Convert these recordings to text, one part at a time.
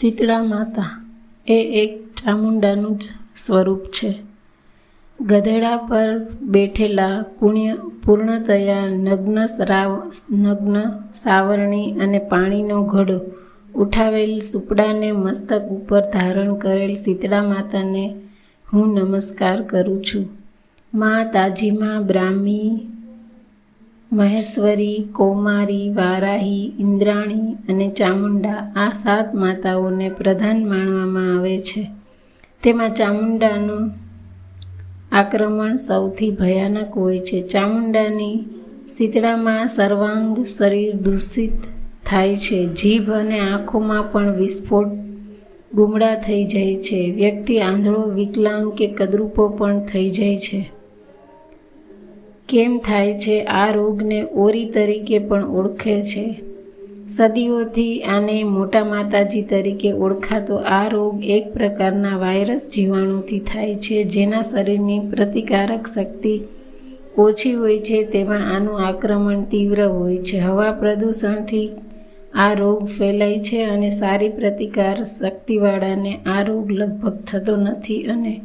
શીતળા માતા એ એક ચામુંડાનું જ સ્વરૂપ છે. ગધેડા પર બેઠેલા પુણ્ય, પૂર્ણતયા નગ્ન શ્રાવ, નગ્ન સાવરણી અને પાણીનો ઘડો ઉઠાવેલ સુપડાને મસ્તક ઉપર ધારણ કરેલ શીતળા માતાને હું નમસ્કાર કરું છું. મા તાજીમાં બ્રાહ્મી મહેશ્વરી, કૌમારી, વારાહી, ઇન્દ્રાણી અને ચામુંડા આ સાત માતાઓને પ્રધાન માનવામાં આવે છે. તેમાં ચામુંડાનું આક્રમણ સૌથી ભયાનક હોય છે. ચામુંડાની શીતળામાં સર્વાંગ શરીર દૂષિત થાય છે. જીભ અને આંખોમાં પણ વિસ્ફોટ ગુમડા થઈ જાય છે. વ્યક્તિ આંધળો, વિકલાંગ કે કદરૂપો પણ થઈ જાય છે. કેમ થાય છે? આ રોગને ઓરી તરીકે પણ ઓળખે છે. સદીઓથી આને મોટા માતાજી તરીકે ઓળખાતો આ રોગ એક પ્રકારના વાયરસ જીવાણુથી થાય છે, જેના શરીરની પ્રતિકારક શક્તિ ઓછી હોય છે, તેમાં આનું આક્રમણ તીવ્ર હોય છે. હવા પ્રદૂષણથી આ રોગ ફેલાય છે અને સારી પ્રતિકાર શક્તિવાળાને આ રોગ લગભગ થતો નથી અને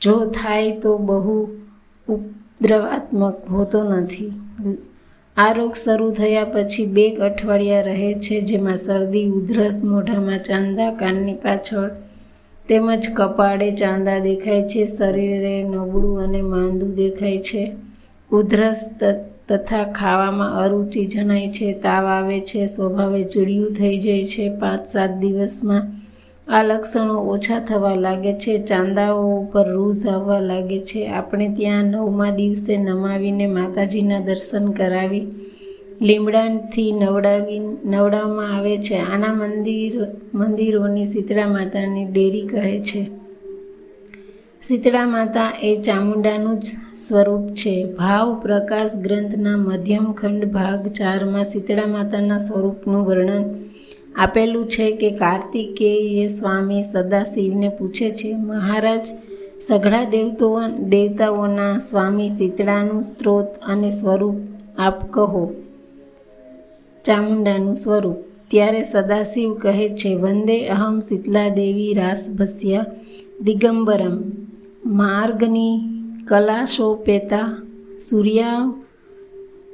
જો થાય તો બહુ ઉપદ્રવાત્મક હોતો નથી. આ રોગ શરૂ થયા પછી બે અઠવાડિયા રહે છે જેમાં શરદી, ઉધરસ, મોઢામાં ચાંદા, કાનની પાછળ તેમજ કપાળે ચાંદા દેખાય છે, શરીરે નબળું અને માંદું દેખાય છે. ઉધરસ તથા ખાવામાં અરુચિ જણાય છે, તાવ આવે છે, સ્વભાવે ચીડિયું થઈ જાય છે. પાંચ સાત દિવસમાં આ લક્ષણો ઓછા થવા લાગે છે, ચાંદાઓ ઉપર રૂઝ આવવા લાગે છે. આપણે ત્યાં નવમા દિવસે નમાવીને માતાજીના દર્શન કરાવી, લીમડાથી નવડાવી, નવડાવવામાં આવે છે. આના મંદિર, મંદિરોની શીતળા માતાની ડેરી કહે છે. શીતળા માતા એ ચામુંડાનું જ સ્વરૂપ છે. ભાવ, પ્રકાશ, ગ્રંથના મધ્યમ ખંડ ભાગ ચારમાં શીતળા માતાના સ્વરૂપનું વર્ણન આપેલું છે કે કાર્તિકેય સ્વામી સદાશિવને પૂછે છે, મહારાજ, સઘળા દેવતો દેવતાઓના સ્વામી શીતળાનું સ્ત્રોત અને સ્વરૂપ આપ કહો. ચામુંડાનું સ્વરૂપ. ત્યારે સદાશિવ કહે છે, વંદે અહમ શીતલા દેવી રાસભસ્યા દિગંબરમ. માર્ગની કલાશોપેતા સૂર્યા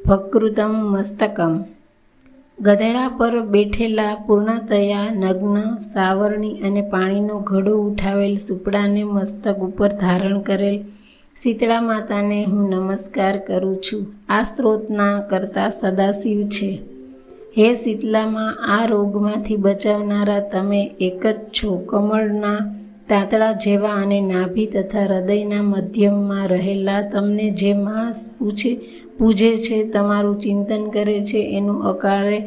ભકૃતમ મસ્તકમ. ગધેડા પર બેઠેલા પૂર્ણતયા નગ્ન, સાવરણી અને પાણીનો ઘડો ઉઠાવેલ સુપડાને મસ્તક ઉપર ધારણ કરેલ શીતળા માતાને હું નમસ્કાર કરું છું. આ સ્ત્રોતના કરતા સદાશિવ છે. હે શીતલામાં, આ રોગમાંથી બચાવનારા તમે એક જ છો. કમળના તાંતળા જેવા અને નાભી તથા હૃદયના મધ્યમમાં રહેલા તમને જે માણસ પૂછે પૂજે છે, તમારું ચિંતન કરે છે, એનું અકાળે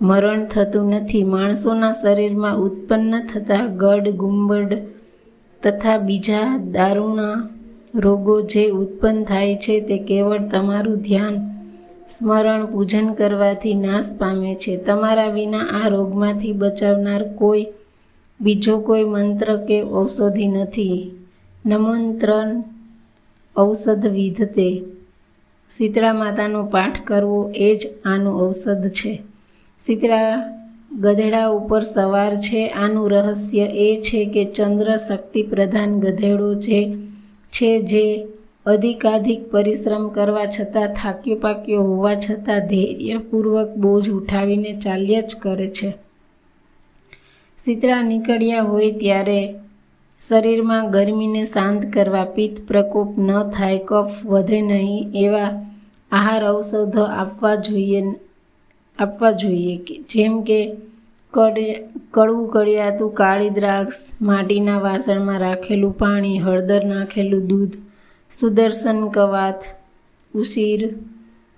મરણ થતું નથી. માણસોના શરીરમાં ઉત્પન્ન થતા ગડ, ગુંબડ તથા બીજા દારૂના રોગો જે ઉત્પન્ન થાય છે, તે કેવળ તમારું ધ્યાન, સ્મરણ, પૂજન કરવાથી નાશ પામે છે. તમારા વિના આ રોગમાંથી બચાવનાર કોઈ, બીજો કોઈ મંત્ર કે ઔષધિ નથી. નમંત્રણ ઔષધ વિધતે શીતળા માતાનો પાઠ કરવો એ જ આનું ઔષધ છે. શીતળા ગધેડા ઉપર સવાર છે. આનું રહસ્ય એ છે કે ચંદ્ર શક્તિ પ્રધાન ગધેડો જે છે જે અધિકાધિક પરિશ્રમ કરવા છતાં થાક્યો પાક્યો હોવા છતાં ધૈર્યપૂર્વક બોજ ઉઠાવીને ચાલ્યા જ કરે છે. શીતળા નીકળ્યા હોય ત્યારે શરીરમાં ગરમીને શાંત કરવા પિત્ત પ્રકોપ ન થાય, કફ વધે નહીં, એવા આહાર ઔષધો આપવા જોઈએ આપવા જોઈએ જેમ કે કડે, કડવું કડિયાતું કાળી દ્રાક્ષ, માટીના વાસણમાં રાખેલું પાણી, હળદર નાખેલું દૂધ, સુદર્શન કવાથ, ઉશીર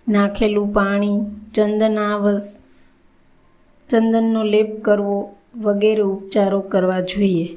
નાખેલું પાણી ચંદનાવસ ચંદનનો લેપ કરવો વગેરે ઉપચારો કરવા જોઈએ.